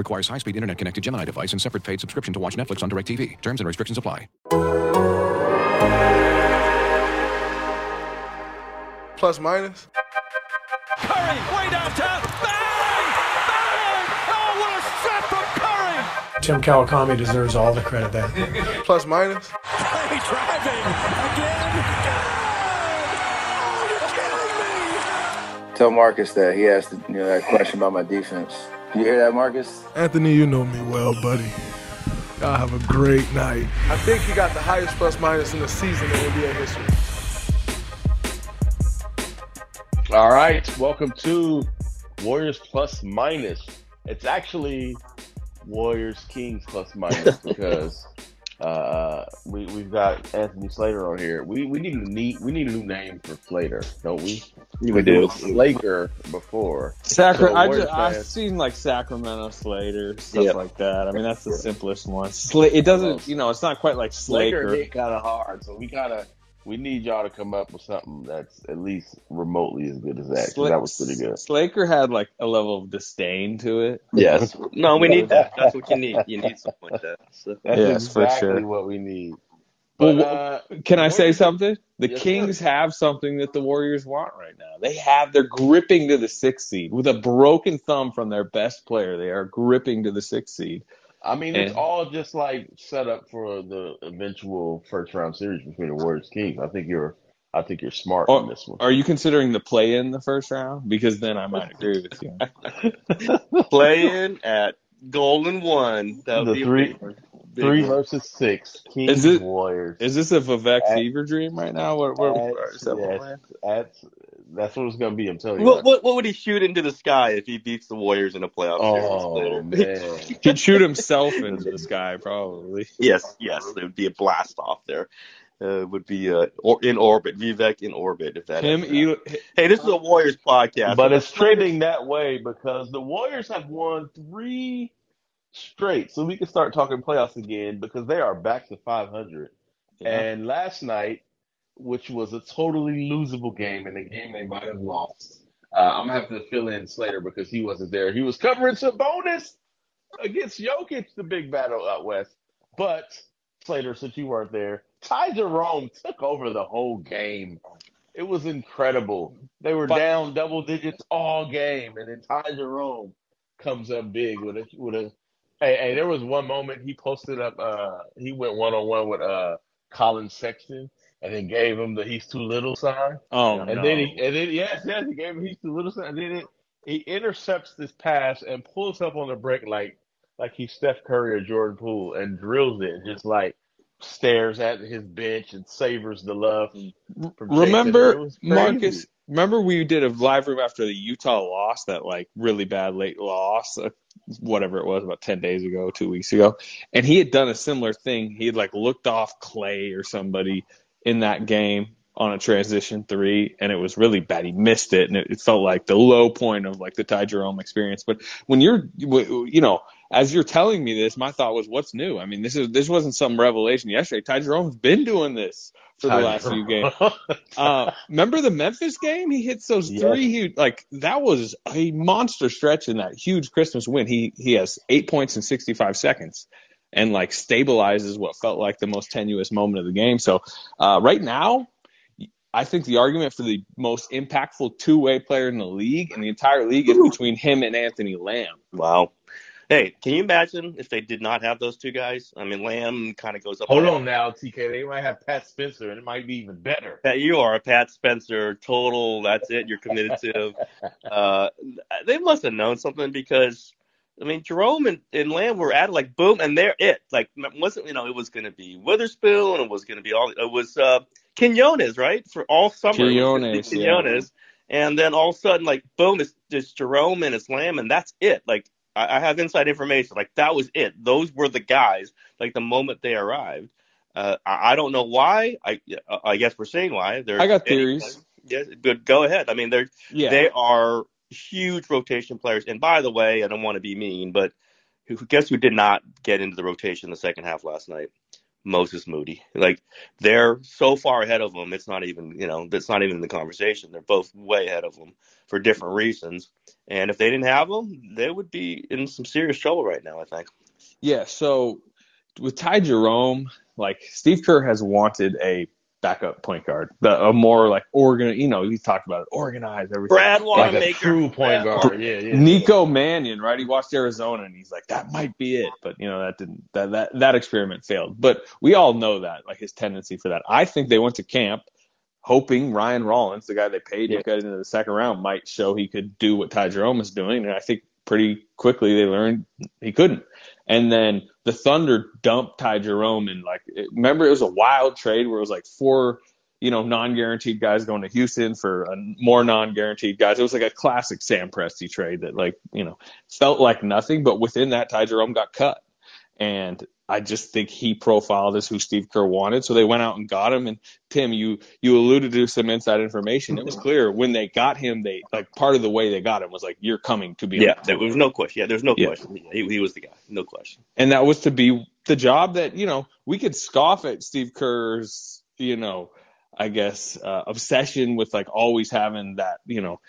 Requires high-speed internet-connected Gemini device and separate paid subscription to watch Netflix on DirecTV. Terms and restrictions apply. Plus minus. Curry, way downtown. Bang! Bang! Oh, what a shot from Curry! Tim Kawakami deserves all the credit there. Plus minus. Curry driving again. Oh, you're kidding me! Tell Marcus that he asked you know, that question about my defense. You hear that, Marcus? Anthony, you know me well, buddy. Y'all have a great night. I think he got the highest plus minus in the season in NBA history. All right, welcome to Warriors Plus Minus. It's actually Warriors Kings Plus Minus because uh, we we've got Anthony Slater on here. We we need a neat we need a new name for Slater, don't we? We do. Laker before. Sacra- So I just, I've seen like Sacramento Slater stuff Yep. like that. I mean, that's the simplest one. Sla- it doesn't, you know, it's not quite like Laker Slaker. hit kind of hard, so we kind of we need y'all to come up with something that's at least remotely as good as that. 'cause Sla- that was pretty good. Slaker had like a level of disdain to it. Yes. No, we need that. That's what you need. You need something like that. So. That's Yes, for exactly sure. what we need. But, wh- uh, Can I say something? The Yes, Kings sir. have something that the Warriors want right now. They have, they're gripping to the sixth seed with a broken thumb from their best player. They are gripping to the sixth seed. I mean, it's And- all just like set up for the eventual first round series between the Warriors Kings. I think you're, I think you're smart on this one. are you considering the play in the first round? Because then I might agree with you. Playing at Golden One. That would The be a three- big one. Big Three one. versus six, Kings Is it- Warriors. Is this a Vivek At- fever dream right now? What, what, what, That's, is that what yes, at? that's, that's what it's gonna be. I'm telling you. What, what what would he shoot into the sky if he beats the Warriors in a playoff oh series? man, He'd shoot himself into the sky, probably. Yes, yes, there would be a blast off there. Uh, it would be uh, or, in orbit, Vivek in orbit. If that. Him, ever Hey, this is a Warriors podcast. but it's trending that way because the Warriors have won three straight, so we can start talking playoffs again because they are back to 500. And last night, which was a totally losable game and a game they might have lost, uh, I'm gonna have to fill in Slater because he wasn't there. He was covering some bonus against Jokic, the big battle out west. But Slater, since you weren't there, Ty Jerome took over the whole game. It was incredible. They were But- down double digits all game, and then Ty Jerome comes up big with a with a. Hey, hey, there was one moment he posted up. Uh, he went one on one with uh Collin Sexton, and then gave him the "he's too little" sign. Oh, And no. then he, and then yes, yes, he gave him he's too little, sign. and then it, he intercepts this pass and pulls up on the break like like he's Steph Curry or Jordan Poole and drills it, just like stares at his bench and savors the love from, from Remember. Marcus, remember we did a live room after the Utah loss, that like really bad late loss, uh, whatever it was, about 10 days ago, two weeks ago. And he had done a similar thing. He had like looked off Clay or somebody in that game on a transition three, and it was really bad. He missed it, and it, it felt like the low point of like the Ty Jerome experience. But when you're, you know, as you're telling me this, my thought was, what's new? I mean, this is this wasn't some revelation yesterday. Ty Jerome's been doing this for the last few games. Uh, remember the Memphis game? He hits those three huge, like that was a monster stretch in that huge Christmas win. He he has eight points in 65 seconds, and like stabilizes what felt like the most tenuous moment of the game. So uh, right now, I think the argument for the most impactful two way player in the league in the entire league is between him and Anthony Lamb. Wow. Hey, can you imagine if they did not have those two guys? I mean, Lamb kind of goes up. Hold and on now, TK. They might have Pat Spencer, and it might be even better. Pat, you are a Pat Spencer total. That's it. You're committed to. Uh, they must have known something because I mean, Jerome and, and Lamb were at it like boom, and they're it. Like wasn't you know it was going to be Weatherspoon, and it was going to be all. It was uh, Quinones, right, for all summer. It was Quinones, yeah. And then all of a sudden, like boom, it's just Jerome and it's Lamb, and that's it. Like I, I have inside information. Like that was it. Those were the guys. Like the moment they arrived. Uh, I, I don't know why. I I guess we're seeing why. There's I got theories. Yes, good. Go ahead. I mean, they're Yeah. they are huge rotation players. And by the way, I don't want to be mean, but who guess who did not get into the rotation the second half last night? Moses Moody. Like they're so far ahead of them, it's not even you know that's not even in the conversation. They're both way ahead of them for different reasons. And if they didn't have them, they would be in some serious trouble right now. I think. Yeah, so with Ty Jerome, like Steve Kerr has wanted a backup point guard, the, a more like organ. You know, he's talked about it, organized everything. Brad Like a Wanamaker. true point Brad guard. Yeah, yeah. Nico Mannion, right? He watched Arizona and he's like, that might be it, but you know that didn't that that that experiment failed. But we all know that, like his tendency for that. I think they went to camp hoping Ryan Rollins, the guy they paid Yeah. to get into the second round, might show he could do what Ty Jerome was doing, and I think pretty quickly they learned he couldn't. And then the Thunder dumped Ty Jerome and like it- remember it was a wild trade where it was like four you know non-guaranteed guys going to Houston for a more non-guaranteed guys. It was like a classic Sam Presti trade that like you know felt like nothing, but within that Ty Jerome got cut, and I just think he profiled as who Steve Kerr wanted, so they went out and got him. And Tim, you you alluded to some inside information. It was clear when they got him, they like part of the way they got him was like you're coming to be Yeah, there was no question. Yeah, there's no Yeah. question. He, he was the guy. No question. and that was to be the job that you know we could scoff at Steve Kerr's you know I guess uh, obsession with like always having that you know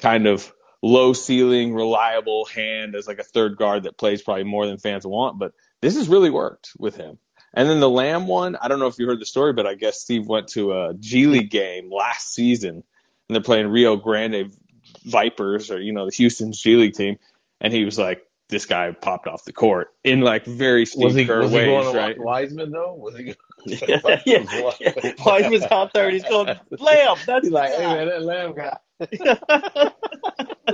kind of low ceiling reliable hand as like a third guard that plays probably more than fans want but this has really worked with him and then the Lamb one I don't know if you heard the story but I guess Steve went to a G League game last season and they're playing Rio Grande Vipers or you know the Houston's G League team and he was like this guy popped off the court in like very Steve Was he, Kerr was he ways, going to right? Wiseman though? Was he? yeah, yeah, yeah. Wiseman's out there and he's going, Lamb, that's He's like, hey man, that lamb guy.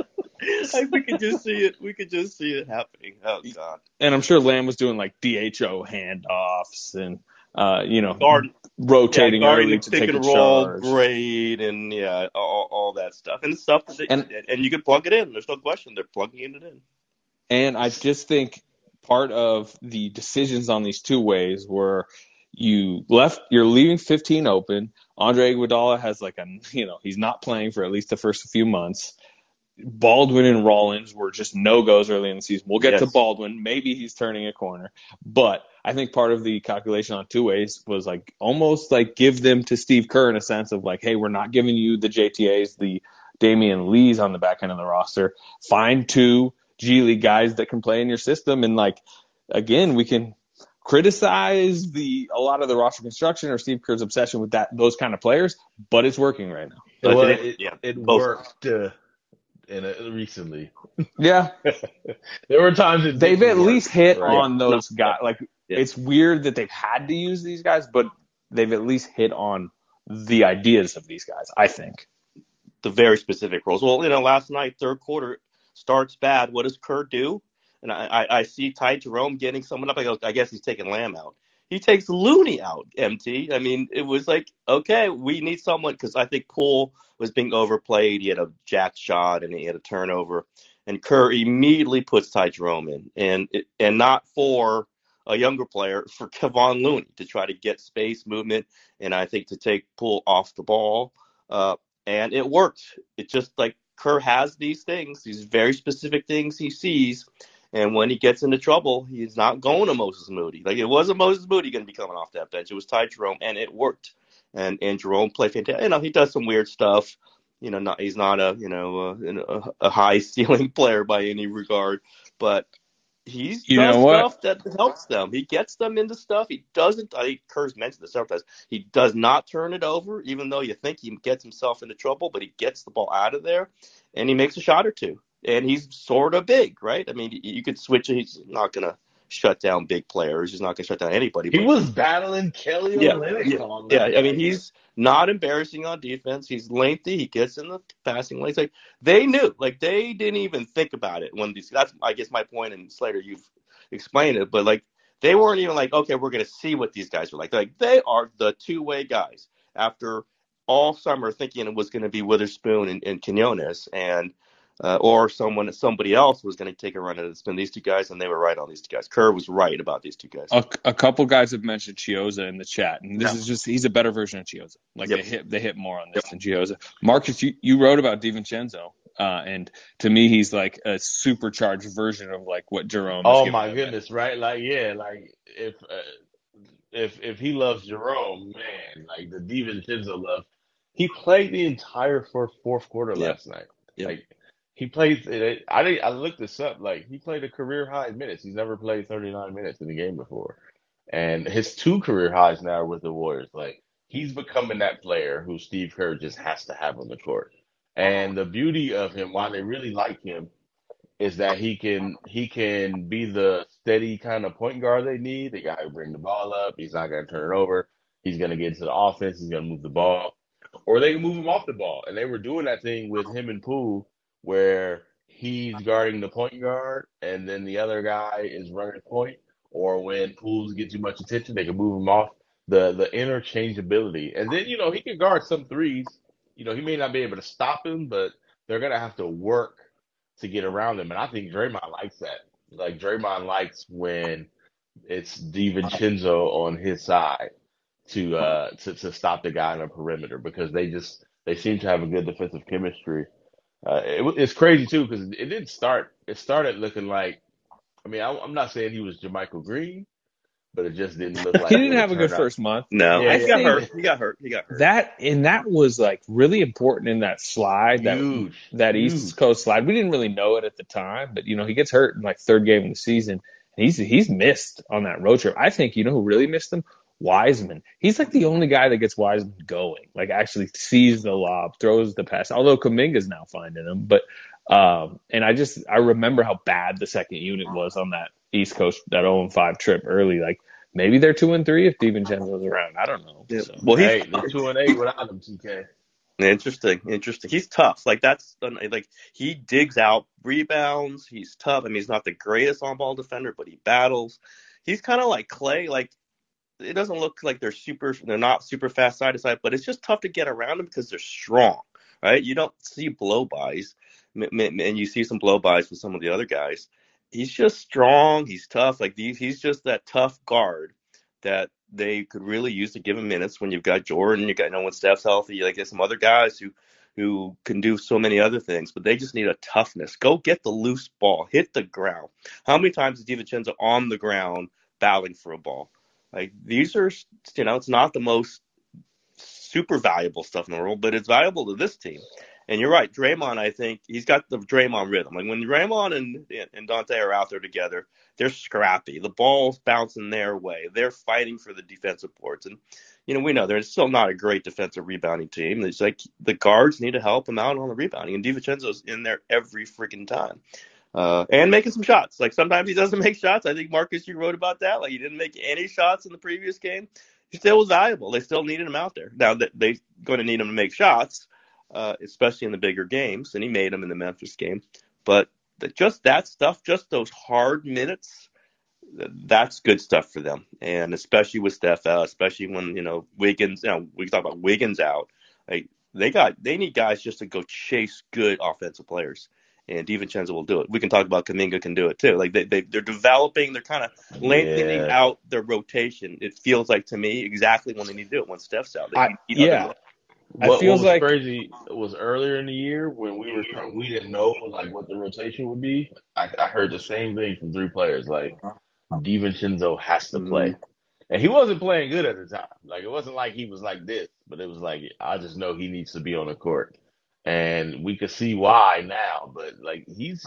guy." like we could just see it. We could just see it happening. Oh God. And I'm sure Lamb was doing like DHO handoffs and uh, you know Guard, rotating yeah, early to take a roll, charge. grade, and yeah, all, all that stuff, and stuff that they, And- and, and you could plug it in. There's no question. They're plugging it in. And I just think part of the decisions on these two ways were you left you're leaving 15 open. Andre Iguodala has like a you know he's not playing for at least the first few months. Baldwin and Rollins were just no goes early in the season. We'll get to Baldwin. Maybe he's turning a corner, but I think part of the calculation on two ways was like almost like give them to Steve Kerr in a sense of like, hey, we're not giving you the JTAs, the Damion Lees on the back end of the roster. Find two G League guys that can play in your system, and like again, we can criticize the a lot of the roster construction or Steve Kerr's obsession with that those kind of players, but it's working right now. But Well, it- it, yeah, it worked uh, in a, recently. Yeah, There were times it they've didn't at work, least hit right? on those guys. Like Yeah. it's weird that they've had to use these guys, but they've at least hit on the ideas of these guys. I think. the very specific roles. Well, you know, last night, third quarter starts bad. What does Kerr do? And I, I, I see Ty Jerome getting someone up. I go, I guess he's taking Lamb out. He takes Looney out, MT. I mean, it was like, okay, we need someone because I think Poole was being overplayed. He had a jack shot and he had a turnover. And Kerr immediately puts Ty Jerome in, and and not for a younger player, for Kevon Looney to try to get space movement, and I think to take Poole off the ball. Uh, and it worked. It just like Kerr has these things, these very specific things he sees, and when he gets into trouble, he's not going to Moses Moody. Like it wasn't Moses Moody going to be coming off that bench. It was Ty Jerome, and it worked. And and Jerome played fantastic. You know, he does some weird stuff. You know, not he's not a you know a, a high ceiling player by any regard, but he's You does stuff that helps them. He gets them into stuff. He doesn't. I think Kerr's mentioned this several times. He does not turn it over, even though you think he gets himself into trouble, but he gets the ball out of there and he makes a shot or two. And he's sort of big, right? I mean, you- could switch. He's not going to shut down big players. He's not going to shut down anybody. He was battling Kelly yeah, Olynyk yeah, yeah. I mean, he's not embarrassing on defense. He's lengthy. He gets in the passing lanes. Like they knew, like they didn't even think about it when these. That's I guess my point. And Slater, you've explained it, but like they weren't even like, okay, we're going to see what these guys are like. Like they are the two way guys. After all summer thinking it was going to be Weatherspoon and, and Quinones, and uh, or someone somebody else was going to take a run at it. It's been these two guys, and they were right on these two guys. Kerr was right about these two guys. A, a couple guys have mentioned Chiozza in the chat, and this Yeah. is just he's a better version of Chiozza. Like Yep. they hit they hit more on this than Chiozza. Marcus, you, you wrote about DiVincenzo, uh, and to me he's like a supercharged version of like what Jerome. Oh my them. goodness, right? Like, yeah, like if uh, if if he loves Jerome, man, like the DiVincenzo love. He played the entire fourth fourth quarter Yeah. last night. Yeah. Like he plays. It, I didn't. I looked this up. Like he played a career high minutes. He's never played 39 minutes in a game before, and his two career highs now are with the Warriors. Like he's becoming that player who Steve Kerr just has to have on the court. And the beauty of him, why they really like him, is that he can he can be the steady kind of point guard they need. The guy who bring the ball up. He's not to turn it over. He's to get into the offense. He's to move the ball, or they can move him off the ball. And they were doing that thing with him and Poole, where he's guarding the point guard, and then the other guy is running point. Or when Poole's get too much attention, they can move him off. The the interchangeability, and then you know he can guard some threes. You know he may not be able to stop him, but they're gonna have to work to get around him. And I think Draymond likes that. Like Draymond likes when it's DiVincenzo on his side to uh to, to stop the guy on the perimeter because they just they seem to have a good defensive chemistry. Uh, it, wa- it's crazy too because it didn't start. It started looking like. I mean, I, I'm not saying he was JaMychal Green, but it just didn't look like He what didn't it have a good turned out. first month. No, Yeah, he yeah, got yeah. hurt. He got hurt. He got hurt. That and that was like really important in that slide that Huge, that huge. East Coast slide. We didn't really know it at the time, but you know he gets hurt in like third game of the season. And he's he's missed on that road trip. I think you know who really missed him. Wiseman. He's like the only guy that gets Wiseman going. Like actually sees the lob, throws the pass. Although Kuminga's now finding him, but um, and I just I remember how bad the second unit was on that East Coast that 0 5 trip early. Like maybe they're two and three if DiVincenzo's around. I don't know. Yeah. So. Well, he's Hey, they're two and eight without him. TK. Interesting, interesting. He's tough. Like that's like he digs out rebounds. He's tough. I mean, he's not the greatest on-ball defender, but he battles. He's kind of like Clay. Like it doesn't look like they're super. They're not super fast side to side, but it's just tough to get around them because they're strong, right? You don't see blow-bys, m- m- and you see some blow-bys with some of the other guys. He's just strong. He's tough. Like he's just that tough guard that they could really use to give him minutes when you've got Jordan, you got know when Steph's healthy, like there's some other guys who who can do so many other things, but they just need a toughness. Go get the loose ball, hit the ground. How many times is DiVincenzo on the ground battling for a ball? Like these are, you know, it's not the most super valuable stuff in the world, but it's valuable to this team. And you're right, Draymond. I think he's got the Draymond rhythm. Like when Draymond and and Donte are out there together, they're scrappy. The ball's bouncing their way. They're fighting for the defensive boards. And you know, we know they're still not a great defensive rebounding team. It's like the guards need to help them out on the rebounding, and DiVincenzo's in there every freaking time. Uh, and making some shots. Like sometimes he doesn't make shots. I think Marcus, you wrote about that. Like he didn't make any shots in the previous game. He still was valuable. They still needed him out there. Now that they're going to need him to make shots, uh, especially in the bigger games, and he made them in the Memphis game. But the, just that stuff, just those hard minutes, that's good stuff for them. And especially with Steph out, especially when you know Wiggins. You know, we talk about Wiggins out. Like they got, they need guys just to go chase good offensive players. And DiVincenzo will do it. We can talk about Kuminga can do it too. Like they, they they're developing, they're kind of lengthening Yeah. out their rotation. It feels like to me exactly when they need to do it when Steph's out. They I- need other yeah. guys. It What, feels what was like- crazy was earlier in the year when we were we didn't know like what the rotation would be. I, I heard the same thing from three players like DiVincenzo has to mm-hmm. play, and he wasn't playing good at the time. Like it wasn't like he was like this, but it was like I just know he needs to be on the court, and we could see why now. But like he's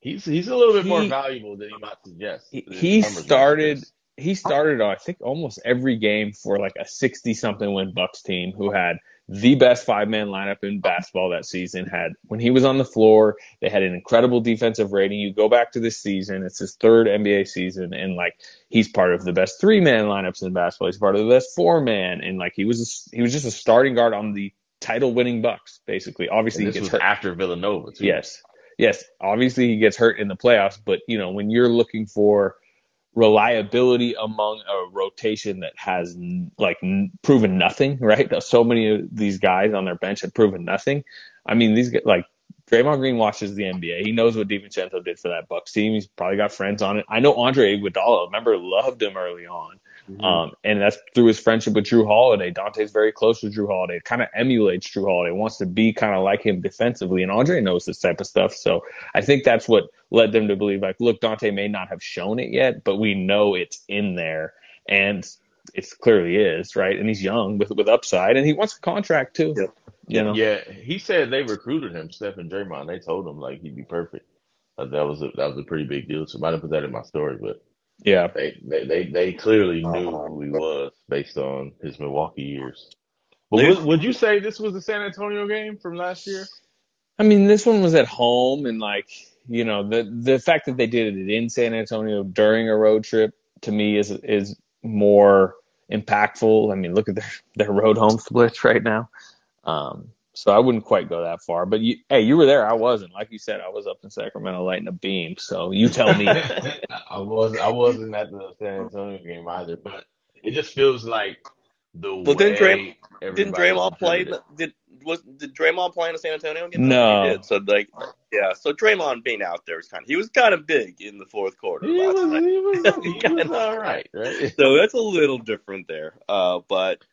he's he's a little bit more He- valuable than he might suggest. He, he started. He started, I think, almost every game for like a sixty-something win Bucks team who had the best five-man lineup in basketball that season. Had when he was on the floor, they had an incredible defensive rating. You go back to this season; it's his third NBA season, and like he's part of the best three-man lineups in basketball. He's part of the best four-man, and like he was, a, he was just a starting guard on the title-winning Bucks, basically. Obviously, And he this gets was hurt. after Villanova too. Yes. Yes. Obviously, he gets hurt in the playoffs, but you know when you're looking for reliability among a rotation that has like n- proven nothing, right? So many of these guys on their bench have proven nothing. I mean, these like Draymond Green watches the NBA. He knows what DiVincenzo did for that Bucks team. He's probably got friends on it. I know Andre Iguodala. Remember, loved him early on, mm-hmm. um, and that's through his friendship with Jrue Holiday. Donte's very close with Jrue Holiday. Kind of emulates Jrue Holiday. Wants to be kind of like him defensively, and Andre knows this type of stuff. So I think that's what led them to believe, like, look, Donte may not have shown it yet, but we know it's in there, and it clearly is, right? And he's young with with upside, and he wants a contract too. Yep. You know? Yeah, he said they recruited him, Steph and Draymond. They told him like he'd be perfect. Uh, that was a that was a pretty big deal. So I might have put that in my story, but yeah, they they they, they clearly knew who he was based on his Milwaukee years. But would, would you say this was the San Antonio game from last year? I mean, this one was at home, and like you know, the the fact that they did it in San Antonio during a road trip to me is is more impactful. I mean, look at their their road home splits right now. Um, so I wouldn't quite go that far. But you, hey, you were there. I wasn't. Like you said, I was up in Sacramento lighting a beam. So you tell me. I was. I wasn't at the San Antonio game either. But it just feels like the well, way didn't, Dray, didn't Draymond play? Did was did Draymond play in the San Antonio game? No, he did. So like, yeah. So Draymond being out there was kind of he was kind of big in the fourth quarter. He was, he was, he was all right, right. So that's a little different there. Uh, but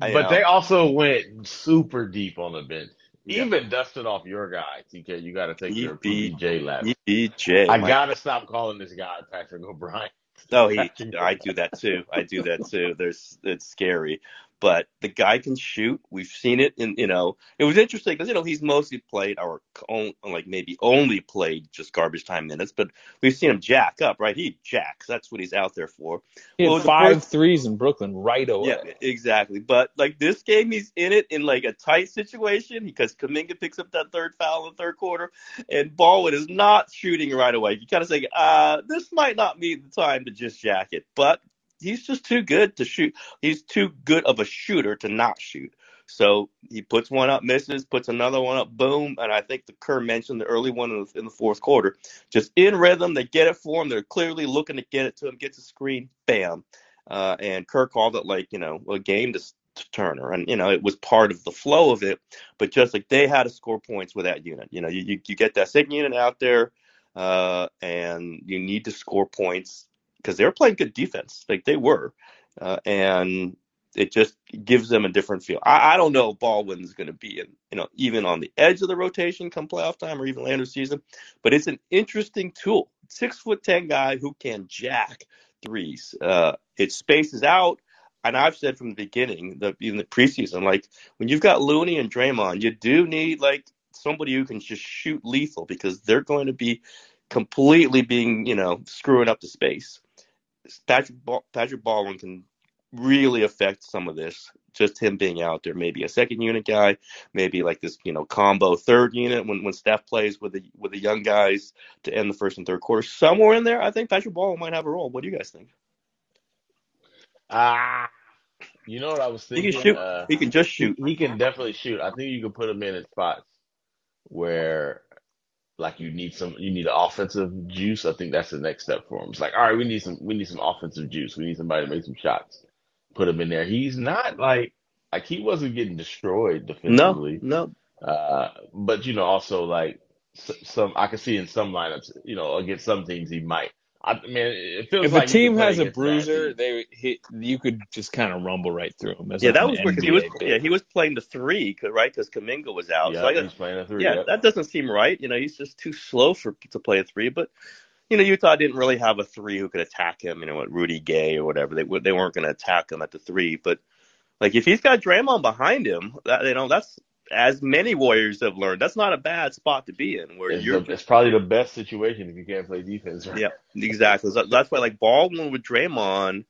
I but they also went super deep on the bench. Yeah. Even dusted off your guy, TK. You got to take your PJ lap. PJ. I got to stop calling this guy Patrick O'Brien. No, he. I do that too. I do that too. There's. It's scary but the guy can shoot. We've seen it and you know, it was interesting because, you know, he's mostly played or like maybe only played just garbage time minutes, but we've seen him jack up, right? He jacks. That's what he's out there for. He had well, five first, threes in Brooklyn right away. Yeah, exactly. But like this game, he's in it in like a tight situation because Kuminga picks up that third foul in the third quarter and Baldwin is not shooting right away. You kind of say, uh, this might not be the time to just jack it, but he's just too good to shoot. He's too good of a shooter to not shoot. So he puts one up, misses, puts another one up, boom. And I think the Kerr mentioned the early one in the, in the fourth quarter. Just in rhythm, they get it for him. They're clearly looking to get it to him, gets a screen, bam. Uh, and Kerr called it like, you know, a game to, to Turner. And, you know, it was part of the flow of it. But just like they had to score points with that unit. You know, you, you, you get that second unit out there, uh, and you need to score points because they were playing good defense, like they were, uh, and it just gives them a different feel. I, I don't know if Baldwin's going to be in, you know, even on the edge of the rotation come playoff time or even later season, but it's an interesting tool. Six foot ten guy who can jack threes. Uh, it spaces out. And I've said from the beginning, the, in the preseason, like when you've got Looney and Draymond, you do need like somebody who can just shoot lethal because they're going to be completely being, you know, screwing up the space. Patrick Patrick Baldwin can really affect some of this. Just him being out there, maybe a second unit guy, maybe like this, you know, combo third unit when when Steph plays with the with the young guys to end the first and third quarter. Somewhere in there, I think Patrick Baldwin might have a role. What do you guys think? Ah, uh, you know what I was thinking? He can shoot. Uh, he can just shoot. He, he can definitely shoot. I think you can put him in at spots where like you need some you need an offensive juice. I think that's the next step for him. It's like, all right, we need some we need some offensive juice. We need somebody to make some shots. Put him in there. He's not like like he wasn't getting destroyed defensively. No, no. Uh, but you know, also like some I can see in some lineups, you know, against some teams he might. I mean, it feels if like a team has a bruiser, they he, you could just kind of rumble right through him. yeah, that was because he was yeah he was playing the three, right? Because Kuminga was out. Yeah, so I he's playing a three. Yeah, that doesn't seem right. You know, he's just too slow for to play a three. But you know, Utah didn't really have a three who could attack him. You know, with Rudy Gay or whatever. They they weren't going to attack him at the three. But like if he's got Draymond behind him, that, you know, that's as many Warriors have learned, that's not a bad spot to be in. Where it's, you're, the, it's probably the best situation if you can't play defense. Right? Yeah, exactly. So that's why like Baldwin with Draymond,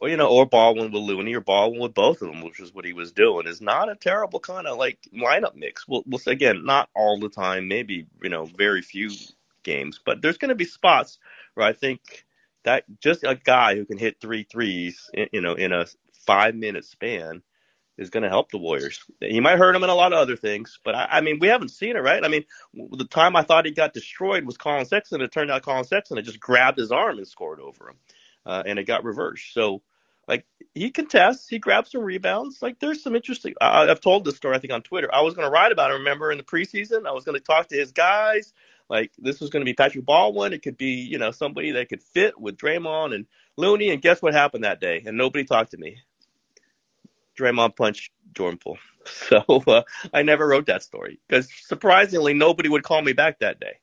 or you know, or Baldwin with Looney, or Baldwin with both of them, which is what he was doing, is not a terrible kind of like lineup mix. Well, we'll again, not all the time, maybe you know, very few games, but there's going to be spots where I think that just a guy who can hit three threes, you know, in a five minute span is going to help the Warriors. He might hurt them in a lot of other things, but I, I, mean, we haven't seen it, right? I mean, the time I thought he got destroyed was Collin Sexton. It turned out Collin Sexton had just grabbed his arm and scored over him, uh, and it got reversed. So Like he contests, he grabs some rebounds. Like there's some interesting. I, I've told this story I think on Twitter. I was going to write about it. Remember in the preseason, I was going to talk to his guys. Like this was going to be Patrick Baldwin. It could be you know somebody that could fit with Draymond and Looney. And guess what happened that day? And nobody talked to me. Draymond punched Jordan Poole. So uh, I never wrote that story because surprisingly nobody would call me back that day.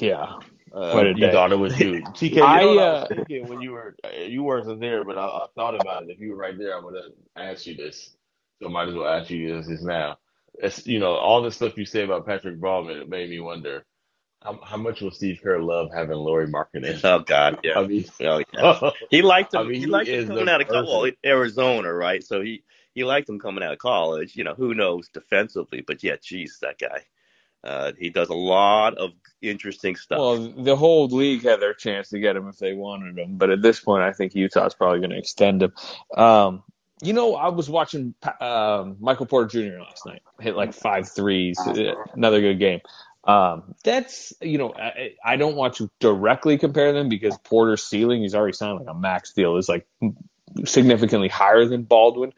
Yeah. Uh, What a you day. thought it was you. TK, you I, know what I uh, was thinking when you were you weren't there, but I, I thought about it. If you were right there, I would have asked you this. So I might as well ask you this, this now. It's you know all the stuff you say about Patrick Baldwin. It made me wonder how, how much will Steve Kerr love having Lauri Markkanen? Oh God, yeah. I mean, Oh, yeah. He liked him. I mean, he he liked him coming out of college. Well, perfect- Arizona, right? So he he liked him coming out of college. You know, who knows defensively, but yeah, geez, that guy. Uh, he does a lot of interesting stuff. Well, the whole league had their chance to get him if they wanted him, but at this point, I think Utah's probably going to extend him. Um, you know, I was watching um, Michael Porter Jr. last night. Hit like five threes. uh, Another good game. Um, that's you know, I, I don't want to directly compare them because Porter's ceiling, he's already signed like a max deal, is like significantly higher than Baldwin.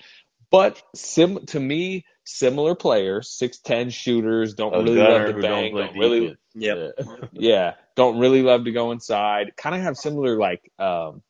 But sim to me, similar players, six ten shooters, don't A really love to who bang, play don't really. Yep. Yeah. yeah, don't really love to go inside. Kind of have similar like um,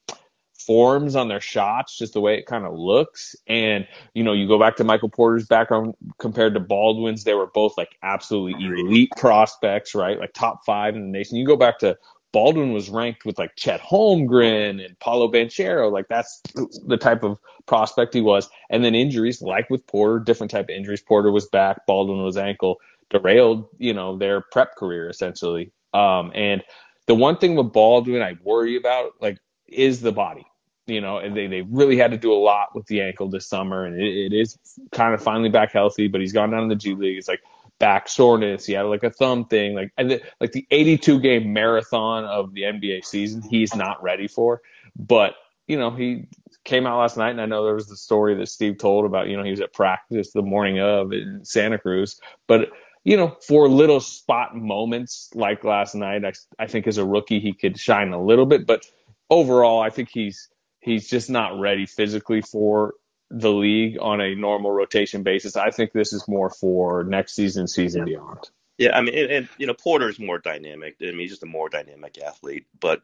forms on their shots, just the way it kind of looks. And you know, you go back to Michael Porter's background compared to Baldwin's, they were both like absolutely elite prospects, right? Like top five in the nation. You go back to Baldwin was ranked with like Chet Holmgren and Paolo Banchero. Like that's the type of prospect he was. And then injuries, like with Porter, different type of injuries. Porter was back, Baldwin was ankle, derailed, you know, their prep career essentially. Um, and the one thing with Baldwin I worry about, like, is the body. You know, and they, they really had to do a lot with the ankle this summer, and it, it is kind of finally back healthy. But he's gone down in the G League. It's like back soreness. He had like a thumb thing, like and the, like the 82 game marathon of the NBA season. He's not ready for, but you know he came out last night, and I know there was the story that Steve told about you know he was at practice the morning of in Santa Cruz, but you know, for little spot moments like last night, I, I think as a rookie he could shine a little bit, but overall I think he's he's just not ready physically for the league on a normal rotation basis. I think this is more for next season, season beyond. Yeah, I mean, and, and you know, Porter's more dynamic. I mean, he's just a more dynamic athlete. But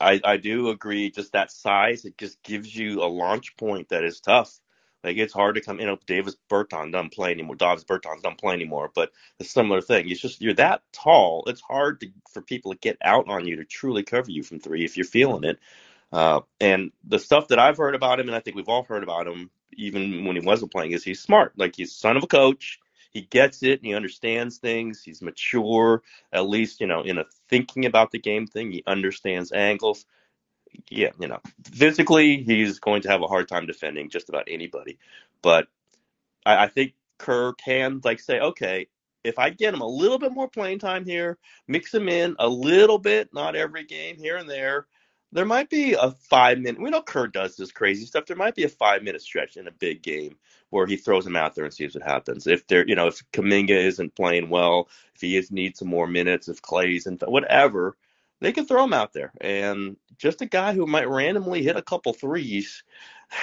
I, I do agree, just that size, it just gives you a launch point that is tough. Like it's hard to come. You know, Davis Bertans doesn't play anymore. Davis Bertans doesn't play anymore. But a similar thing. It's just you're that tall. It's hard to, for people to get out on you to truly cover you from three if you're feeling it. Uh, and the stuff that I've heard about him, and I think we've all heard about him, even when he wasn't playing, is he's smart. Like he's son of a coach. He gets it. He understands things. He's mature, at least you know in a thinking about the game thing. He understands angles. Yeah, you know, physically he's going to have a hard time defending just about anybody. But I, I think Kerr can like say, okay, if I get him a little bit more playing time here, mix him in a little bit, not every game here and there, there might be a five minute. We know Kerr does this crazy stuff. There might be a five minute stretch in a big game where he throws him out there and sees what happens. If they're, you know, if Kuminga isn't playing well, if he is needs some more minutes, if Clay's and whatever, they can throw him out there. And just a guy who might randomly hit a couple threes,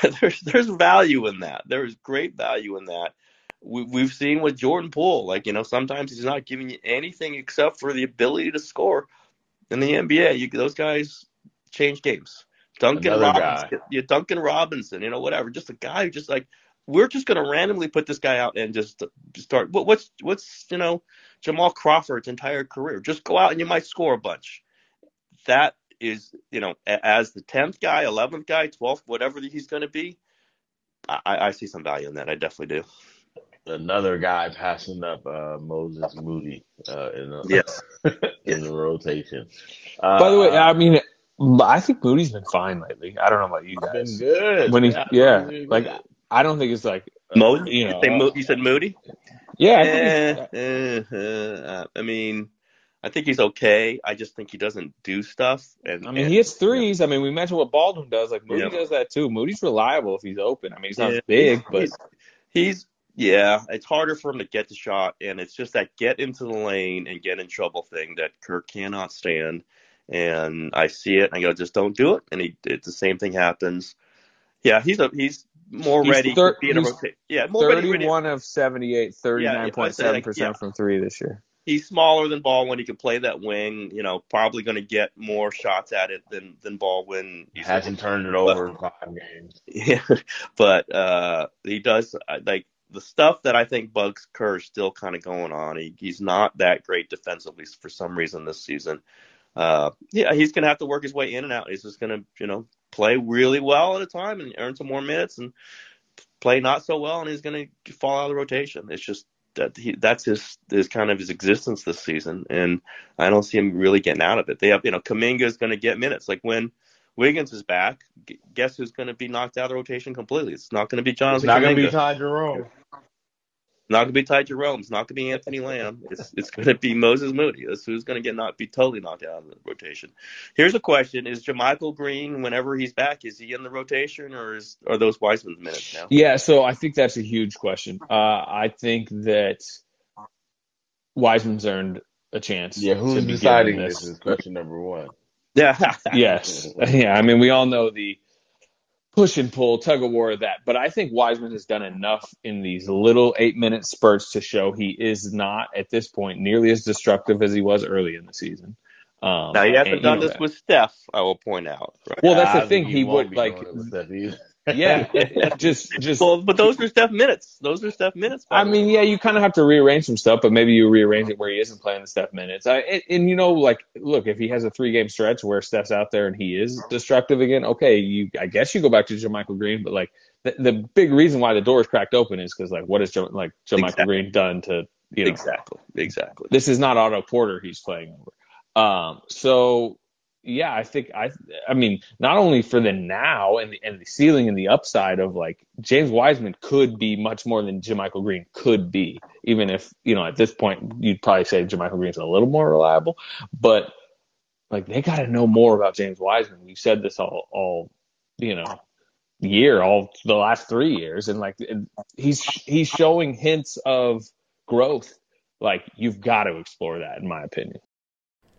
there's there's value in that. There's great value in that. We, we've seen with Jordan Poole, like you know, sometimes he's not giving you anything except for the ability to score. In the NBA, you, those guys change games. Duncan Another Robinson, yeah, Duncan Robinson, you know, whatever. Just a guy who just like we're just going to randomly put this guy out and just start. What, what's what's you know Jamal Crawford's entire career? Just go out and you might score a bunch. That is you know as the tenth guy, eleventh guy, twelfth, whatever he's going to be. I, I see some value in that. I definitely do. Another guy passing up uh, Moses Moody uh, in the Yes. in the rotation. Uh, By the way, I mean, I think Moody's been fine lately. I don't know about you guys. been good. When he, Yeah, yeah, been like good. I don't think it's like, Mo, you know, you, say Mo- you said Moody. yeah, I think he's, Eh, eh, eh, I mean, I think he's okay. I just think he doesn't do stuff. And I mean, and- he hits threes. I mean, we mentioned what Baldwin does. Like Moody Yeah. does that too. Moody's reliable if he's open. I mean, he's not Yeah, big, he's- but he's, he's yeah, it's harder for him to get the shot, and it's just that get into the lane and get in trouble thing that Kirk cannot stand. And I see it, and I go, just don't do it. And he, it, the same thing happens. Yeah, he's a he's more He's ready thir- to be in a he's rotation. Yeah, more ready, ready. 31 of 78, 39.7 percent yeah. from three this year. He's smaller than Baldwin. He can play that wing. You know, probably going to get more shots at it than than Baldwin. He hasn't turned it over in five games. Yeah, but uh, he does uh, like the stuff that I think bugs Kerr is still kind of going on. He, he's not that great defensively for some reason this season. Uh, yeah, he's going to have to work his way in and out. He's just going to, you know, play really well at a time and earn some more minutes, and play not so well, and he's going to fall out of the rotation. It's just that he, that's his his kind of his existence this season, and I don't see him really getting out of it. They have, you know, Kuminga is going to get minutes. Like when Wiggins is back, g- guess who's going to be knocked out of the rotation completely? It's not going to be It's not going to be. Ty Jerome. Not going to be Ty Jerome. It's not going to be Anthony Lamb. It's it's going to be Moses Moody. That's who's going to get not be totally knocked out of the rotation. Here's a question: Is JaMychal Green, whenever he's back, is he in the rotation or is are those Wiseman's minutes now? Yeah, so I think that's a huge question. Uh, I think that Wiseman's earned a chance. Yeah, to who's be deciding given this is question number one. Yeah. yes. Yeah. I mean, we all know the push and pull, tug of war of that. But I think Wiseman has done enough in these little eight minute spurts to show he is not, at this point, nearly as destructive as he was early in the season. Um, Now he hasn't and, done you know, this with Steph. I will point out. Right? Well, that's I the thing. think He would like, doing it with Steph either. yeah, just, just. Well, but those are Steph minutes. Those are Steph minutes. I mean, yeah, you kind of have to rearrange some stuff, but maybe you rearrange it where he isn't playing the Steph minutes. I, and, and you know, like, look, if he has a three game stretch where Steph's out there and he is destructive again, okay, you, I guess you go back to JaMychal Green, but like, the, the big reason why the door is cracked open is because like, what has jo, like JaMychal Exactly. Green done to, you know, exactly, exactly. this is not Otto Porter he's playing over. Um, so yeah, I think I, I mean, not only for the now and the, and the ceiling and the upside of like James Wiseman could be much more than JaMychal Green could be, even if, you know, at this point you'd probably say JaMychal Green's a little more reliable, but like they got to know more about James Wiseman. We've said this all, all, you know, year, all the last three years. And like, and he's, he's showing hints of growth. Like you've got to explore that in my opinion.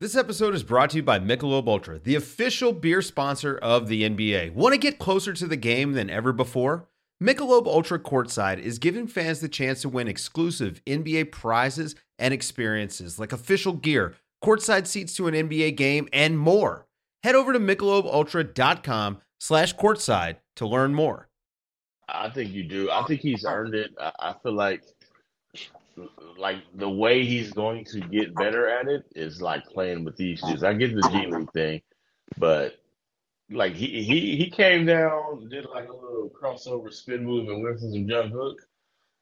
This episode is brought to you by Michelob Ultra, the official beer sponsor of the NBA. Want to get closer to the game than ever before? Michelob Ultra Courtside is giving fans the chance to win exclusive NBA prizes and experiences like official gear, courtside seats to an NBA game, and more. Head over to michelobultra.com slash courtside to learn more. I think you do. I think he's earned it. I, I feel like like the way he's going to get better at it is like playing with these dudes. I get the G League thing, but like he he he came down, did like a little crossover spin move and went for some jump hook,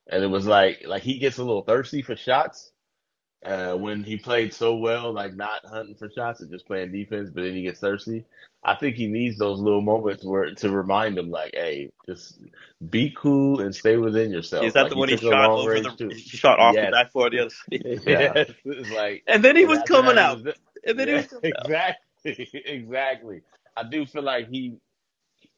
and it was like like he gets a little thirsty for shots. Uh, when he played so well, like not hunting for shots and just playing defense, but then he gets thirsty. I think he needs those little moments where to remind him, like, hey, just be cool and stay within yourself. Is that Like, the one he took a shot long over the? too. He shot off Yes. the backboard the other side. Yes. It's like, And then he was after coming out. was- And then he was coming out. exactly, exactly. I do feel like he,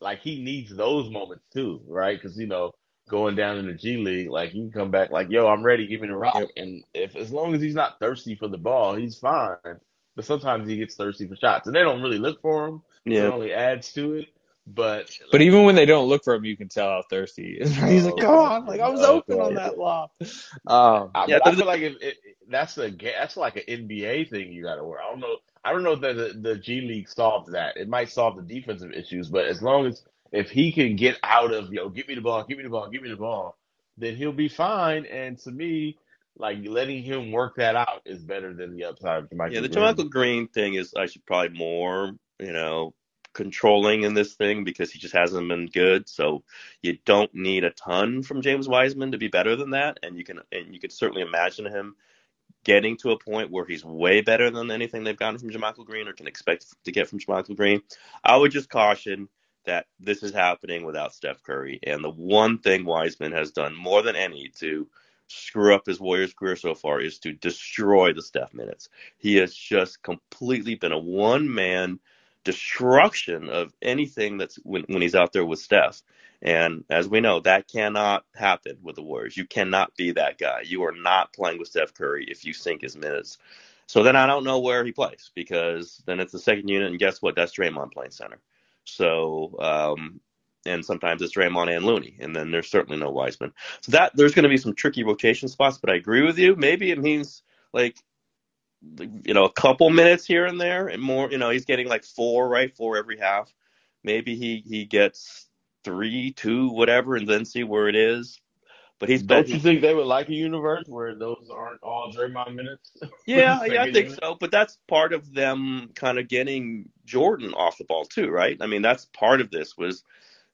like he needs those moments too, right? Because you know, going down in the G League, like he can come back like, "Yo, I'm ready, give me the rock." And if as long as he's not thirsty for the ball, he's fine. But sometimes he gets thirsty for shots, and they don't really look for him. Yeah. It only adds to it. But But even when they don't look for him, you can tell how thirsty he is. He's like, Oh, come on, like I was okay. open on that lob. Um, I, Yeah, I feel like if, it, that's a that's like an NBA thing you got to work. I don't know. I don't know if the the G League solves that. It might solve the defensive issues, but as long as if he can get out of yo, give me the ball, give me the ball, give me the ball, then he'll be fine. And to me, like letting him work that out is better than the upside of Michael. Yeah, the. JaMychal Green thing is actually probably more, you know, controlling in this thing because he just hasn't been good. So you don't need a ton from James Wiseman to be better than that, and you can and you can certainly imagine him getting to a point where he's way better than anything they've gotten from JaMychal Green or can expect to get from JaMychal Green. I would just caution that this is happening without Steph Curry. And the one thing Wiseman has done more than any to screw up his Warriors career so far is to destroy the Steph minutes. He has just completely been a one man destruction of anything that's when, when he's out there with Steph. And as we know, that cannot happen with the Warriors. You cannot be that guy. You are not playing with Steph Curry if you sink his minutes. So then I don't know where he plays because then it's the second unit, and guess what? That's Draymond playing center. So, um, and sometimes it's Draymond and Looney, and then there's certainly no Wiseman. So that there's going to be some tricky rotation spots, but I agree with you. Maybe it means like you know a couple minutes here and there, and more. You know, he's getting like four, right, four every half. Maybe he he gets three, two, whatever, and then see where it is. But he's don't you think they would like a universe where those aren't all Draymond minutes? Yeah, yeah, I think so. But that's part of them kind of getting Jordan off the ball too, right? I mean, that's part of this was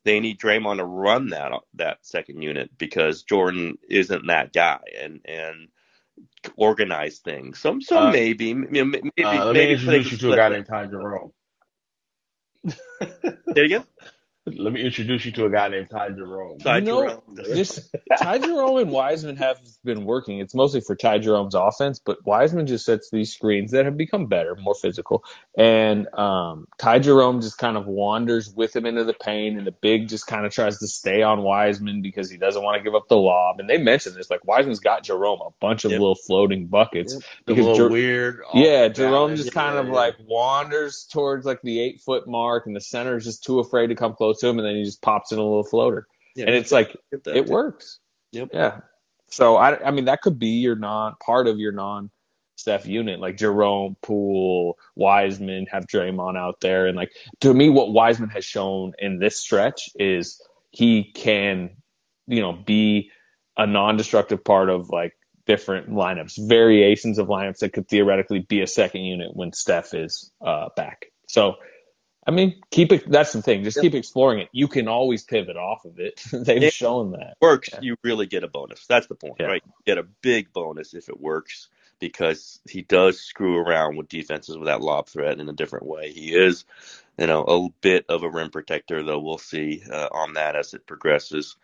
they need Draymond to run that that second unit because Jordan isn't that guy and and organize things. So so uh, maybe maybe uh, let maybe me introduce you to a guy named Ty Jerome. Say again. Let me introduce you to a guy named Ty Jerome. Ty you know, Jerome. This, Ty Jerome and Wiseman have been working. It's mostly for Ty Jerome's offense, but Wiseman just sets these screens that have become better, more physical. And um, Ty Jerome just kind of wanders with him into the paint, and the big just kind of tries to stay on Wiseman because he doesn't want to give up the lob. And they mentioned this, like Wiseman's got Jerome a bunch of yep. little floating buckets. Yep. Because Jer- weird. Yeah, Jerome just kind yeah, of yeah. like wanders towards like the eight foot mark, and the center is just too afraid to come close to him, and then he just pops in a little floater, yeah, and it's like it works. Yep. Yeah. So I, I mean, that could be your non part of your non Steph unit, like Jerome, Poole, Wiseman, have Draymond out there, and like to me, what Wiseman has shown in this stretch is he can, you know, be a non-destructive part of like different lineups, variations of lineups that could theoretically be a second unit when Steph is uh, back. So I mean, keep it. That's the thing. Just keep exploring it. You can always pivot off of it. They've it shown that works. Yeah. You really get a bonus. That's the point, yeah. right? You get a big bonus if it works because he does screw around with defenses with that lob threat in a different way. He is, you know, a bit of a rim protector, though. We'll see uh, on that as it progresses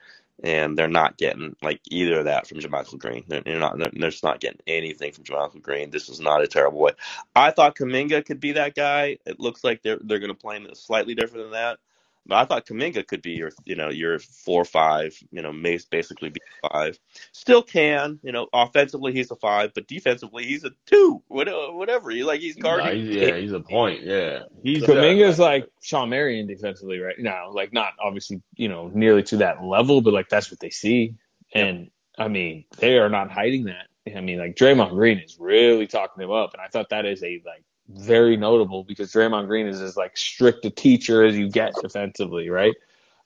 and they're not getting like either of that from JaMychal Green. They're, they're not. They're, they're, just not getting anything from JaMychal Green. This is not a terrible way. I thought Kuminga could be that guy. It looks like they're they're going to play him slightly different than that. But I thought Kuminga could be your, you know, your four five, you know, basically be five. Still can, you know, offensively he's a five, but defensively he's a two, whatever. whatever. He like he's guarding. No, he's, yeah, he's a point. Yeah, he's Kuminga's uh, like Shawn Marion defensively right now. Like not obviously, you know, nearly to that level, but like that's what they see. And I mean, they are not hiding that. I mean, like Draymond Green is really talking him up, and I thought that is a like very notable because Draymond Green is as like strict a teacher as you get defensively, right?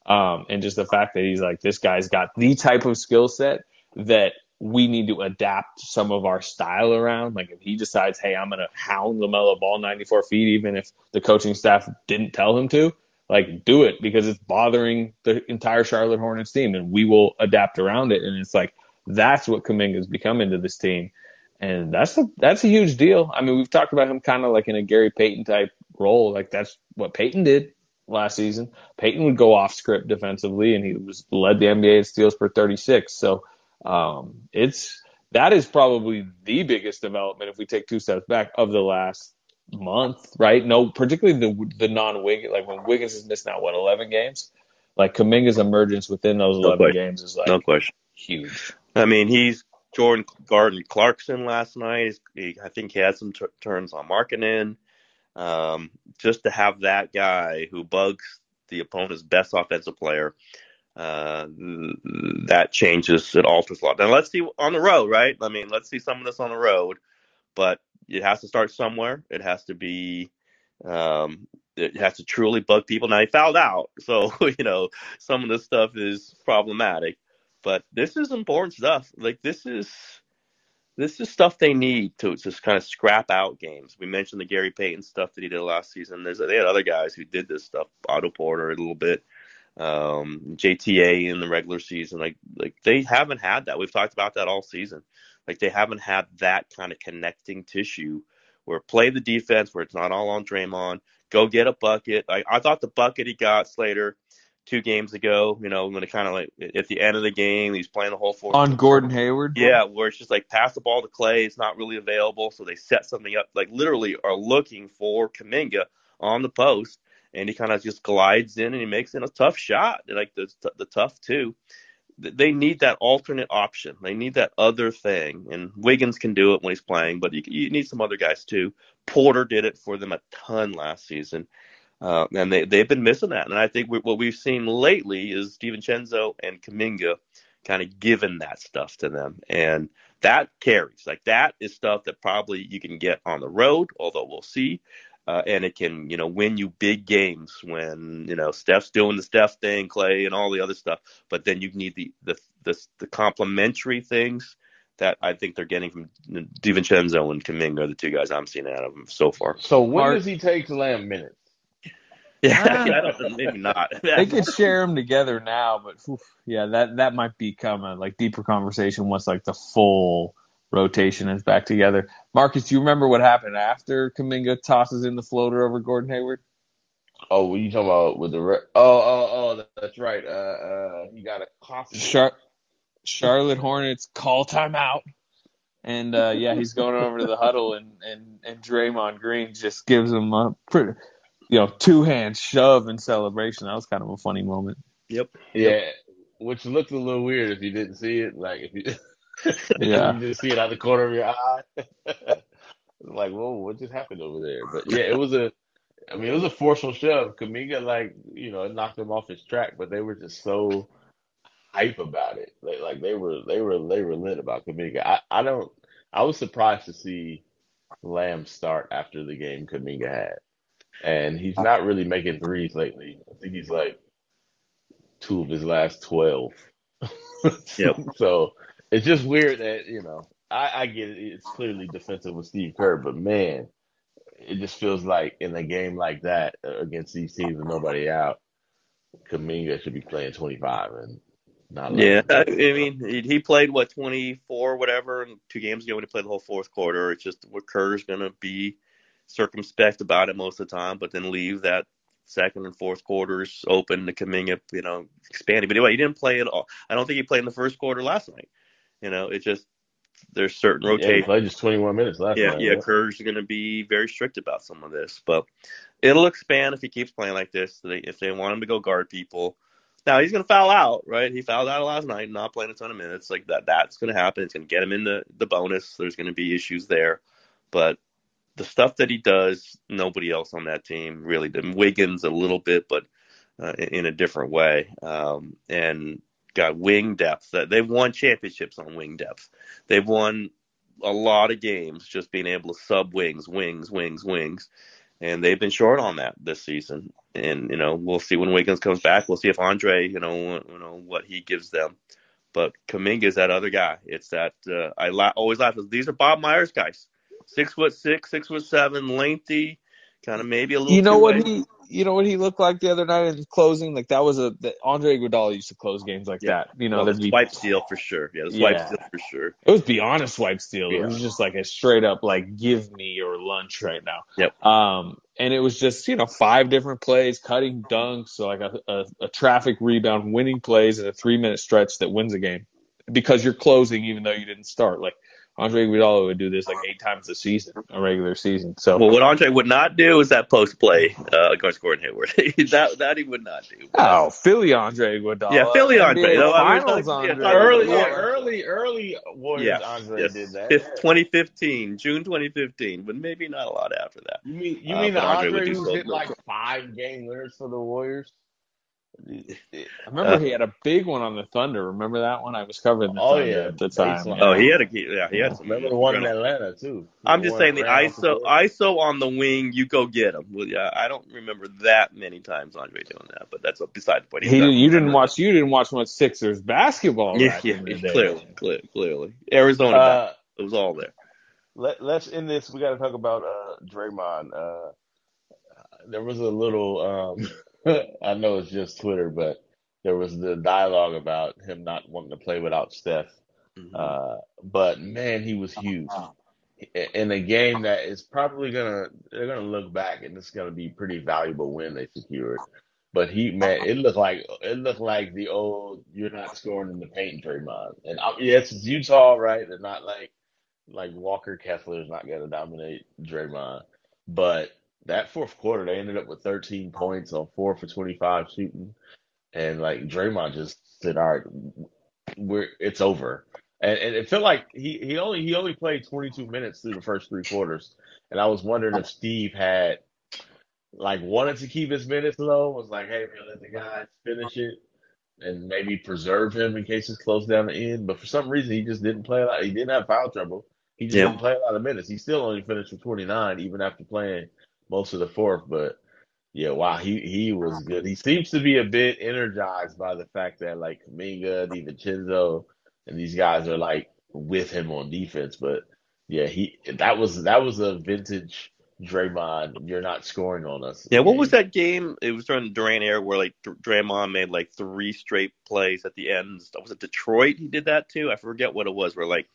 Um, and just the fact that he's like, this guy's got the type of skill set that we need to adapt some of our style around. Like if he decides, hey, I'm gonna hound LaMelo Ball 94 feet, even if the coaching staff didn't tell him to, like do it because it's bothering the entire Charlotte Hornets team, and we will adapt around it. And it's like that's what Kuminga's become into this team and that's a that's a huge deal. I mean, we've talked about him kind of like in a Gary Payton type role. Like that's what Payton did last season. Payton would go off script defensively, and he was led the NBA in steals per 36. So um, it's that is probably the biggest development if we take two steps back of the last month, right? No, particularly the the non Wiggins, like when Wiggins has missed now what 11 games. Like Kuminga's emergence within those 11 no games is like no question huge. I mean, he's Jordan Garden Clarkson last night. He, I think he had some t- turns on Markkanen. Um, just to have that guy who bugs the opponent's best offensive player, uh, that changes, it alters a lot. Now let's see on the road, right? I mean, let's see some of this on the road, but it has to start somewhere. It has to be, um, it has to truly bug people. Now he fouled out, so you know some of this stuff is problematic. But this is important stuff. Like this is this is stuff they need to just kind of scrap out games. We mentioned the Gary Payton stuff that he did last season. There's they had other guys who did this stuff. Otto Porter a little bit, um, JTA in the regular season. Like like they haven't had that. We've talked about that all season. Like they haven't had that kind of connecting tissue where play the defense where it's not all on Draymond. Go get a bucket. I, I thought the bucket he got Slater two games ago, you know, when it kind of like at the end of the game, he's playing the whole fourth. On Gordon Hayward? Yeah, where it's just like pass the ball to Clay. It's not really available. So they set something up, like literally are looking for Kuminga on the post. And he kind of just glides in and he makes in a tough shot, like the, the tough two. They need that alternate option. They need that other thing. And Wiggins can do it when he's playing, but you, you need some other guys too. Porter did it for them a ton last season. Uh, and they, they've been missing that. And I think we, what we've seen lately is DiVincenzo and Kuminga kind of giving that stuff to them. And that carries. Like that is stuff that probably you can get on the road, although we'll see. Uh, and it can, you know, win you big games when, you know, Steph's doing the Steph thing, Clay and all the other stuff. But then you need the, the, the, the complementary things that I think they're getting from DiVincenzo and Kuminga, the two guys I'm seeing out of them so far. So when Mark, does he take Lamb minutes? Yeah, yeah I don't, maybe not. they could share them together now, but oof, yeah, that that might become a like deeper conversation once like the full rotation is back together. Marcus, do you remember what happened after Kuminga tosses in the floater over Gordon Hayward? Oh, what you talking about with the re- oh oh oh that's right. Uh, uh, he got a coffee. Char- Charlotte Hornets call timeout. And uh, yeah, he's going over to the huddle, and and and Draymond Green just gives him a pretty, you know, two hand shove in celebration. That was kind of a funny moment. Yep. Yeah, yep. which looked a little weird if you didn't see it. Like if you, yeah, you just see it out the corner of your eye. like, whoa, what just happened over there? But yeah, it was a. I mean, it was a forceful shove. Kuminga, like, you know, knocked him off his track, but they were just so hype about it. Like, like they were, they were, they were lit about Kuminga. I, I don't. I was surprised to see Lamb start after the game Kuminga had and he's not really making threes lately. I think he's like two of his last twelve. yep. So it's just weird that you know I, I get it. It's clearly defensive with Steve Kerr, but man, it just feels like in a game like that uh, against these teams with nobody out, Kuminga should be playing twenty five and. Not yeah, I mean, he played what twenty four, whatever, two games ago when he played the whole fourth quarter. It's just what Kerr's going to be circumspect about it most of the time, but then leave that second and fourth quarters open to Kuminga, you know, expanding. But anyway, he didn't play at all. I don't think he played in the first quarter last night. You know, it just there's certain rotations. Yeah, he played just 21 minutes last yeah, night. Yeah, yeah. Kerr's going to be very strict about some of this, but it'll expand if he keeps playing like this. If they want him to go guard people. Now he's going to foul out, right? He fouled out last night, not playing a ton of minutes. Like that, that's going to happen. It's going to get him in the, the bonus. There's going to be issues there, but the stuff that he does, nobody else on that team really did. Wiggins a little bit, but uh, in a different way. Um, and got wing depth. They've won championships on wing depth. They've won a lot of games just being able to sub wings, wings, wings, wings. And they've been short on that this season. And, you know, we'll see when Wiggins comes back. We'll see if Andre, you know, you know what he gives them. But Kuminga is that other guy. It's that uh, I la- always laugh. These are Bob Myers guys six foot six, six foot seven, lengthy, kind of maybe a little. You know what he? You know what he looked like the other night in closing? Like that was a the, Andre Iguodala used to close games like yeah. that. You know, well, there'd swipe steal for sure. Yeah, the swipe yeah. steal for sure. It was beyond a swipe steal. Yeah. It was just like a straight up like give me your lunch right now. Yep. Um, and it was just you know five different plays, cutting dunks, so like a, a, a traffic rebound, winning plays in a three minute stretch that wins a game because you're closing even though you didn't start. Like Andre Iguodala would do this like eight times a season, a regular season. So, well, what Andre would not do is that post play uh, against Gordon Hayward. that that he would not do. Oh, Philly Andre Iguodala. Yeah, Philly Andre. No, finals I mean, Andre. Yeah, early, yeah, early, early Warriors yes, Andre yes. did that. 2015, June 2015, but maybe not a lot after that. You mean you uh, mean the Andre, Andre who hit like five game winners for the Warriors? I remember uh, he had a big one on the Thunder. Remember that one? I was covering the oh, Thunder yeah. at the time. Oh, he had a key yeah, he had. Some remember the one in Atlanta too. I'm just saying the ISO ISO on the wing. You go get him. Well, yeah, I don't remember that many times Andre doing that, but that's beside the point. He didn't, you didn't watch. You didn't watch much Sixers basketball. Yeah, yeah, clearly, clearly, clearly. Arizona, uh, it was all there. Let Let's end this. We got to talk about uh, Draymond. Uh, there was a little. Um, I know it's just Twitter, but there was the dialogue about him not wanting to play without Steph. Mm-hmm. Uh, but man, he was huge. in a game that is probably gonna they're gonna look back and it's gonna be pretty valuable win they secured. But he man, it looked like it looked like the old you're not scoring in the paint Draymond. And uh, yes, it's Utah, right? They're not like like Walker Kessler is not gonna dominate Draymond. But that fourth quarter, they ended up with 13 points on four for 25 shooting, and like Draymond just said, "All right, we're it's over." And, and it felt like he, he only he only played 22 minutes through the first three quarters, and I was wondering if Steve had like wanted to keep his minutes low, was like, "Hey man, let the guys finish it." And maybe preserve him in case it's close down the end, but for some reason he just didn't play a lot. He didn't have foul trouble. He just Yeah. didn't play a lot of minutes. He still only finished with 29, even after playing most of the fourth. But yeah, wow, he he was good. He seems to be a bit energized by the fact that like Kuminga, DiVincenzo, and these guys are like with him on defense. But yeah, he that was that was a vintage Draymond. You're not scoring on us. Yeah, what was that game? It was during the Durant era where like Draymond made like three straight plays at the end. Was it Detroit? He did that too. I forget what it was. Where like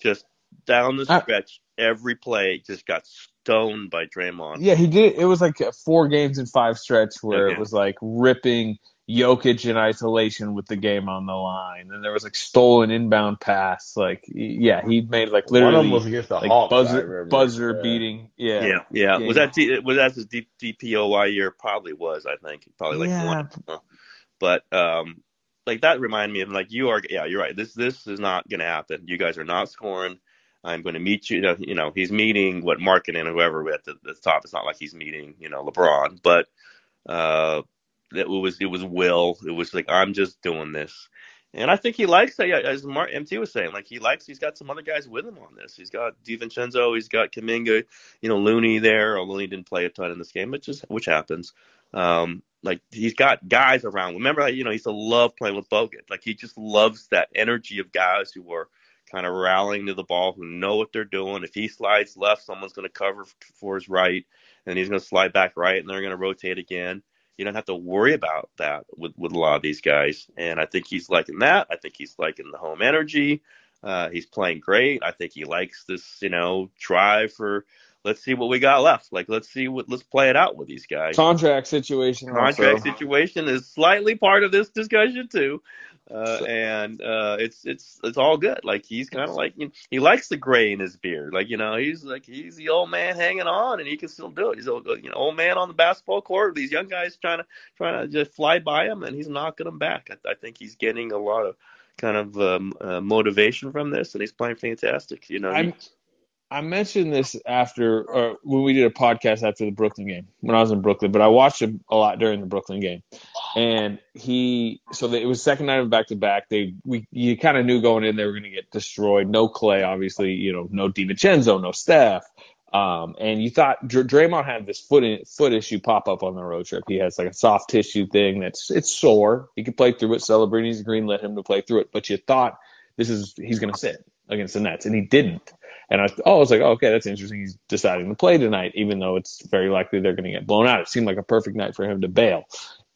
just down the I- stretch, every play just got stoned by Draymond. Yeah, he did. It was like four games in five stretch where Okay. it was like ripping Jokic in isolation with the game on the line, and there was like stolen inbound pass. Like, yeah, he made like One of literally them was against the like Hawks. Buzzer buzzer Yeah. beating. Yeah, yeah, yeah. Yeah, Was that D, was that his D, DPOY year? Probably was. I think probably like Yeah. one. But um, like that reminded me of like you are. Yeah, you're right. This this is not going to happen. You guys are not scoring. I'm going to meet you. You know, he's meeting what Markin and whoever at the, the top. It's not like he's meeting you know LeBron, but uh, it was it was will. It was like I'm just doing this. And I think he likes that, as Mark MT was saying. Like he likes, he's got some other guys with him on this. He's got DiVincenzo, he's got Kuminga, you know, Looney there. Although he didn't play a ton in this game, which is which happens. Um, like he's got guys around. Remember, you know, he used to love playing with Bogut. Like he just loves that energy of guys who are kind of rallying to the ball, who know what they're doing. If he slides left, someone's going to cover for his right, and he's going to slide back right, and they're going to rotate again. You don't have to worry about that with, with a lot of these guys. And I think he's liking that. I think he's liking the home energy. Uh, he's playing great. I think he likes this, you know, drive for let's see what we got left. Like let's see what let's play it out with these guys. contract situation. Contract also. situation is slightly part of this discussion too. Uh, and uh, it's it's it's all good. Like he's kind of like you know, he likes the gray in his beard. Like you know he's like he's the old man hanging on, and he can still do it. He's a you know old man on the basketball court. These young guys trying to trying to just fly by him, and he's knocking them back. I, I think he's getting a lot of kind of um, uh, motivation from this, and he's playing fantastic. You know, I'm- I mentioned this after, or when we did a podcast after the Brooklyn game when I was in Brooklyn, but I watched him a lot during the Brooklyn game, and he so it was second night of back to back. They we you kind of knew going in they were going to get destroyed. No Clay, obviously, you know, no DiVincenzo, no Steph, um, and you thought Dr- Draymond had this foot in, foot issue pop up on the road trip. He has like a soft tissue thing that's it's sore. He could play through it. Celebrities green let him to play through it, but you thought this is he's going to sit against the Nets, and he didn't. And I, oh, I was like, oh, okay, that's interesting. He's deciding to play tonight, even though it's very likely they're going to get blown out. It seemed like a perfect night for him to bail.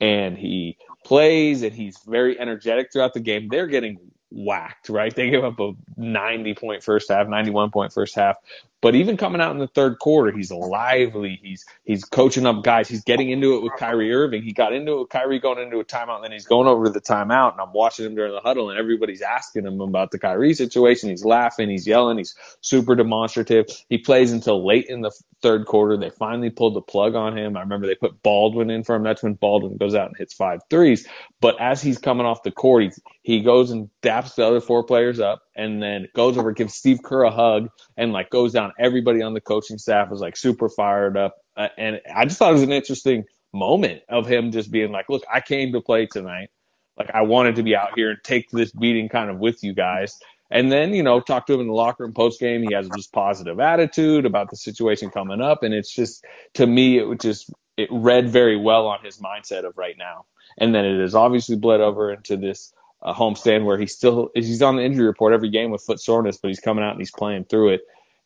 And he plays and he's very energetic throughout the game. They're getting whacked, right? They give up a 90 point first half, 91 point first half. But even coming out in the third quarter, he's lively. He's he's coaching up guys. He's getting into it with Kyrie Irving. He got into it with Kyrie going into a timeout, and then he's going over to the timeout. And I'm watching him during the huddle, and everybody's asking him about the Kyrie situation. He's laughing, he's yelling, he's super demonstrative. He plays until late in the third quarter. They finally pulled the plug on him. I remember they put Baldwin in for him. That's when Baldwin goes out and hits five threes. But as he's coming off the court, he, he goes and daps the other four players up and then goes over, gives Steve Kerr a hug and like goes down. Everybody on the coaching staff is like super fired up. Uh, and I just thought it was an interesting moment of him just being like, look, I came to play tonight. Like I wanted to be out here and take this beating kind of with you guys. And then, you know, talk to him in the locker room post game. He has this positive attitude about the situation coming up. And it's just, to me, it would just, it read very well on his mindset of right now. And then it has obviously bled over into this uh, homestand where he's still, he's on the injury report every game with foot soreness, but he's coming out and he's playing through it.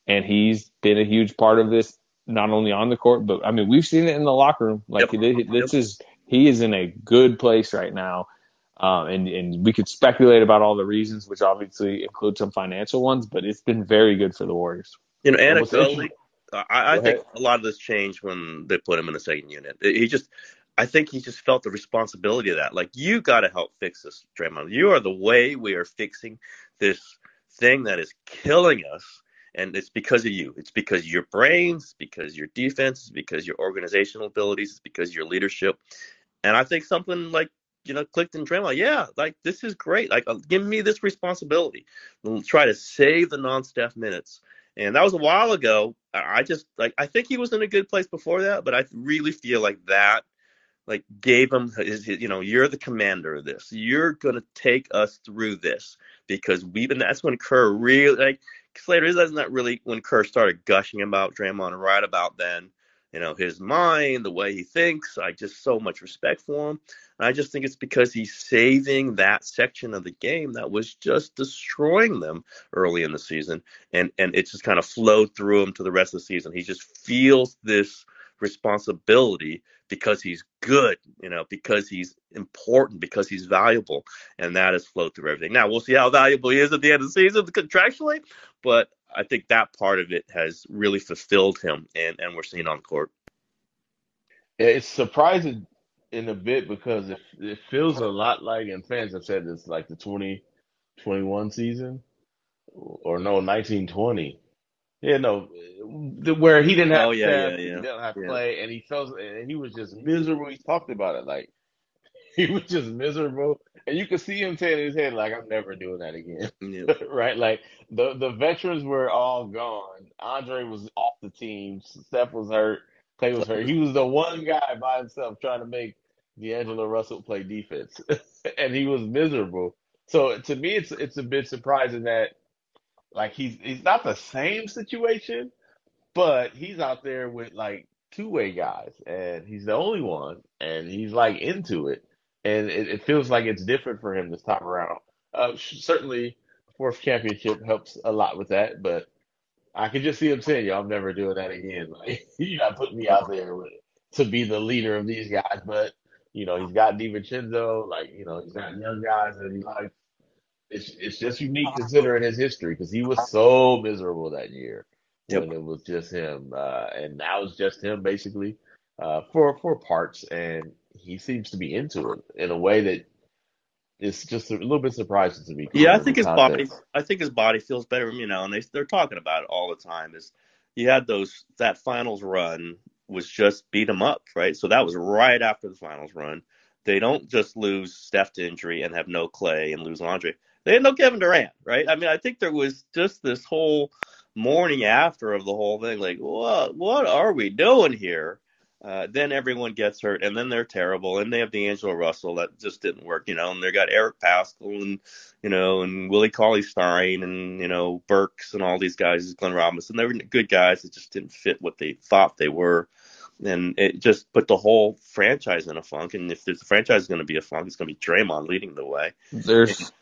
And he's been a huge part of this, not only on the court, but I mean, we've seen it in the locker room. Like Yep. this is, he is in a good place right now. Um, and, and we could speculate about all the reasons, which obviously include some financial ones, but it's been very good for the Warriors. You know, And anecdotally, I, I think a lot of this changed when they put him in the second unit. He just, I think he just felt the responsibility of that. Like, you got to help fix this, Draymond. You are the way we are fixing this thing that is killing us. And it's because of you. It's because your brains, because your defense, because your organizational abilities, because your leadership. And I think something like, you know, clicked in Draymond. Yeah, like this is great. Like, uh, give me this responsibility. We'll try to save the non-Steph minutes. And that was a while ago. I just like I think he was in a good place before that, but I really feel like that like gave him his, his- you know you're the commander of this. You're gonna take us through this because we've been. That's when Kerr really like Slater. Isn't that really when Kerr started gushing about Draymond right about then? You know his mind, the way he thinks. I just so much respect for him. And I just think it's because he's saving that section of the game that was just destroying them early in the season, and and it just kind of flowed through him to the rest of the season. He just feels this responsibility because he's good, you know, because he's important, because he's valuable, and that has flowed through everything. Now we'll see how valuable he is at the end of the season contractually, but I think that part of it has really fulfilled him, and and we're seeing on court. It's surprising in a bit because it it feels a lot like, and fans have said this, like the 2021 season, or no, 1920. Yeah, know, where he didn't have Oh yeah, Steph, yeah, he didn't have yeah. Clay, and he felt, and he was just miserable. He talked about it like he was just miserable, and you could see him saying in his head like, "I'm never doing that again." Yeah. right? Like the the veterans were all gone. Andre was off the team. Steph was hurt. Clay was hurt. He was the one guy by himself trying to make D'Angelo Russell play defense, and he was miserable. So to me, it's it's a bit surprising that like he's he's not the same situation, but he's out there with like two way guys, and he's the only one, and he's like into it, and it, it feels like it's different for him this time around. Uh, certainly, fourth championship helps a lot with that, but I could just see him saying, "Yo, I'm never doing that again." Like you're not putting me out there with, to be the leader of these guys, but you know he's got DiVincenzo, like you know he's got young guys that he likes. It's it's just unique considering his history because he was so miserable that year Yep. when it was just him, uh, and now it's just him basically uh, for for parts, and he seems to be into it in a way that is just a little bit surprising to me. Yeah, I think the his body. I think his body feels better. You know, and they they're talking about it all the time. Is he had those that finals run was just beat him up, right? So that was right after the finals run. They don't just lose Steph to injury and have no Clay and lose Andre. They had no Kevin Durant, right? I mean, I think there was just this whole morning after of the whole thing, like, what what are we doing here? Uh, then everyone gets hurt, and then they're terrible, and they have D'Angelo Russell that just didn't work, you know, and they got Eric Paschall and you know, and Willie Cauley Stein and you know Burks and all these guys, Glenn Robinson. They were good guys that just didn't fit what they thought they were, and it just put the whole franchise in a funk. And if there's a franchise is going to be a funk, it's going to be Draymond leading the way. There's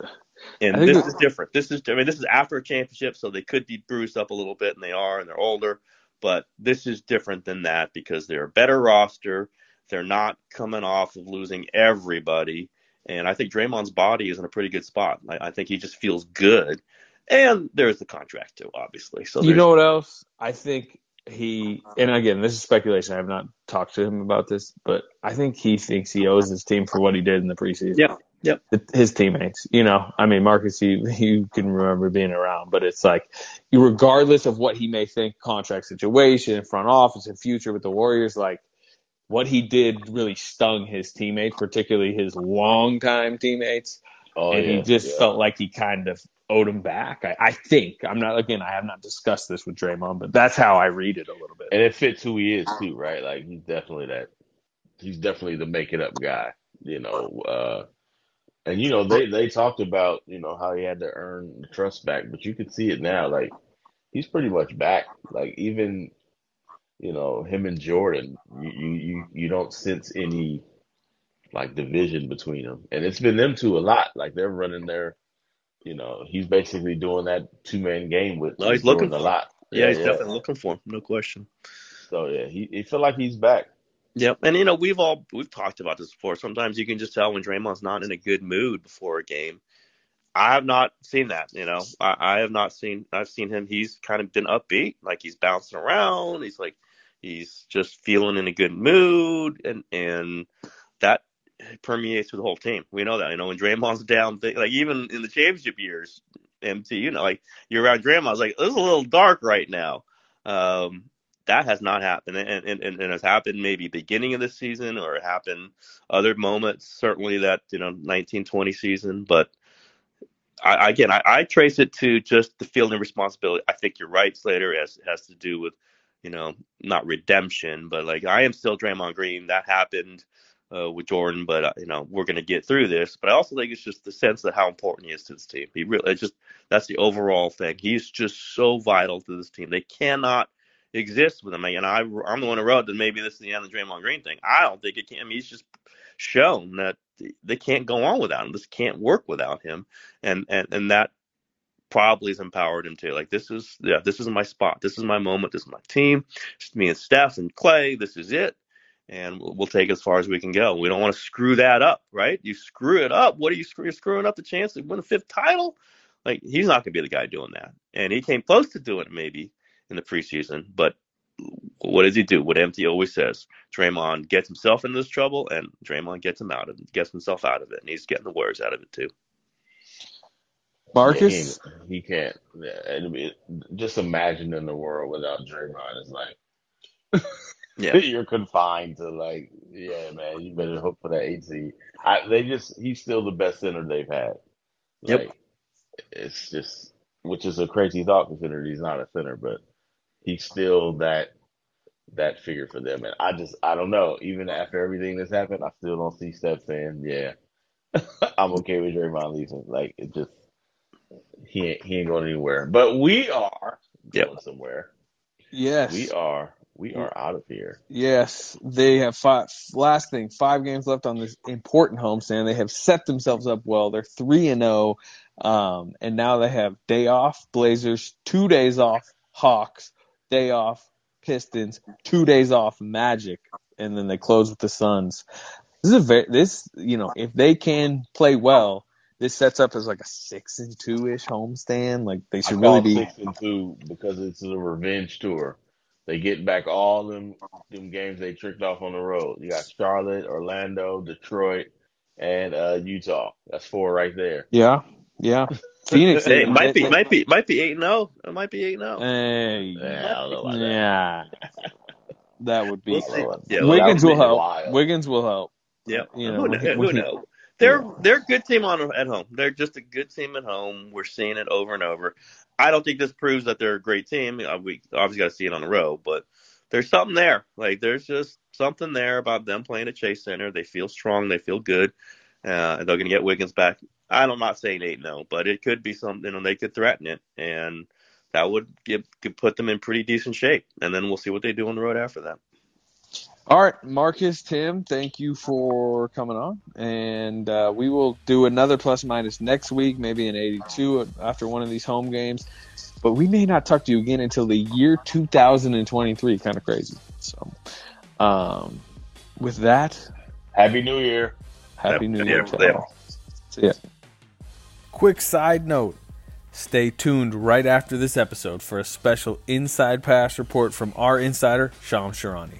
And this that- is different. This is, I mean, this is after a championship, so they could be bruised up a little bit, and they are, and they're older. But this is different than that because they're a better roster. They're not coming off of losing everybody, and I think Draymond's body is in a pretty good spot. I, I think he just feels good, and there's the contract too, obviously. So you know what else? I think he, and again, this is speculation. I have not talked to him about this, but I think he thinks he owes his team for what he did in the preseason. Yep. Yep. His teammates, you know, I mean, Marcus, you, you can remember being around, but it's like, regardless of what he may think, contract situation, front office, and future with the Warriors, like, what he did really stung his teammates, particularly his longtime teammates. Oh, and he just yeah. felt like he kind of owed him back. I, I think I'm not again. I have not discussed this with Draymond, but that's how I read it a little bit. And it fits who he is too, right? Like he's definitely that. He's definitely the make it up guy, you know. Uh, and you know they they talked about you know how he had to earn the trust back, but you can see it now. Like he's pretty much back. Like even you know him and Jordan, you you you, don't sense any like division between them, and it's been them two a lot. Like they're running their, you know, he's basically doing that two man game with, No, he's looking a lot. Yeah, he's definitely looking for him, no question. So yeah, he he feel like he's back. Yep. And you know, we've all we've talked about this before. Sometimes you can just tell when Draymond's not in a good mood before a game. I have not seen that. You know, I, I have not seen. I've seen him. He's kind of been upbeat, like he's bouncing around. He's like he's just feeling in a good mood, and and that permeates through the whole team. We know that. You know, when Draymond's down, like even in the championship years, MT, you know, like you're around Draymond, it's like it's a little dark right now. Um, that has not happened, and, and and it has happened maybe beginning of the season, or it happened other moments. Certainly that you know 1920 season, but I, again, I, I, trace it to just the feeling of responsibility. I think you're right, Slater. Has, has to do with, you know, not redemption, but like I am still Draymond Green. That happened uh, with Jordan, but uh, you know we're going to get through this. But I also think it's just the sense of how important he is to this team. He really, just that's the overall thing. He's just so vital to this team. They cannot exist with him. And I, I'm the one who wrote that maybe this is the end of the Draymond Green thing. I don't think it can. I mean, he's just shown that they can't go on without him. This can't work without him, and and and that probably has empowered him too. Like this is yeah, this is my spot. This is my moment. This is my team. It's me and Steph and Clay. This is it, and we'll, we'll take as far as we can go. We don't want to screw that up, right? You screw it up. What are you screw, you're screwing up the chance to win a fifth title? Like he's not going to be the guy doing that, and he came close to doing it maybe in the preseason, but what does he do? What MT always says: Draymond gets himself into this trouble, and Draymond gets him out of it, gets himself out of it, and he's getting the Warriors out of it too. Marcus, yeah, he, he, can't. Yeah, just imagine in the world without Draymond. It's like, yeah, you're confined to like, yeah, man, you better hope for that eight seed. I, they just, he's still the best center they've had. Like, yep. It's just, which is a crazy thought considering he's not a center, but he's still that that figure for them. And I just I don't know. Even after everything that's happened, I still don't see Steph saying, "Yeah, I'm okay with Draymond leaving." Like it just he ain't, he ain't going anywhere. But we are going somewhere. Yes, we are. We are out of here. Yes, they have five. Last thing, five games left on this important homestand. They have set themselves up well. They're three and zero, oh, um, and now they have day off. Blazers, two days off. Hawks, day off, Pistons, two days off, Magic, and then they close with the Suns. This is a very this you know if they can play well, this sets up as like a six and two ish homestand. Like they should really be six and two because it's a revenge tour. They get back all them them games they tricked off on the road. You got Charlotte, Orlando, Detroit, and uh, Utah. That's four right there. Yeah, yeah. Phoenix hey, might be might be might be eight and zero. Oh. It might be eight and zero. Oh. Hey, yeah, yeah. That. would be. We'll yeah, Wiggins will help. Wild. Wiggins will help. Yeah, you know, who, who, who knows? They're they're a good team on at home. They're just a good team at home. We're seeing it over and over. I don't think this proves that they're a great team. Uh, we obviously got to see it on the road, but there's something there. Like there's just something there about them playing at Chase Center. They feel strong. They feel good. Uh, they're going to get Wiggins back. I'm not saying eight no, but it could be something, and they could threaten it, and that would give could put them in pretty decent shape. And then we'll see what they do on the road after that. All right, Marcus, Tim, thank you for coming on, and uh, we will do another plus minus next week, maybe an 82 after one of these home games. But we may not talk to you again until the year 2023. Kind of crazy. So, um, with that, Happy New Year. Happy New Year. See ya. Quick side note stay tuned right after this episode for a special Inside Pass report from our insider, Shams Charania.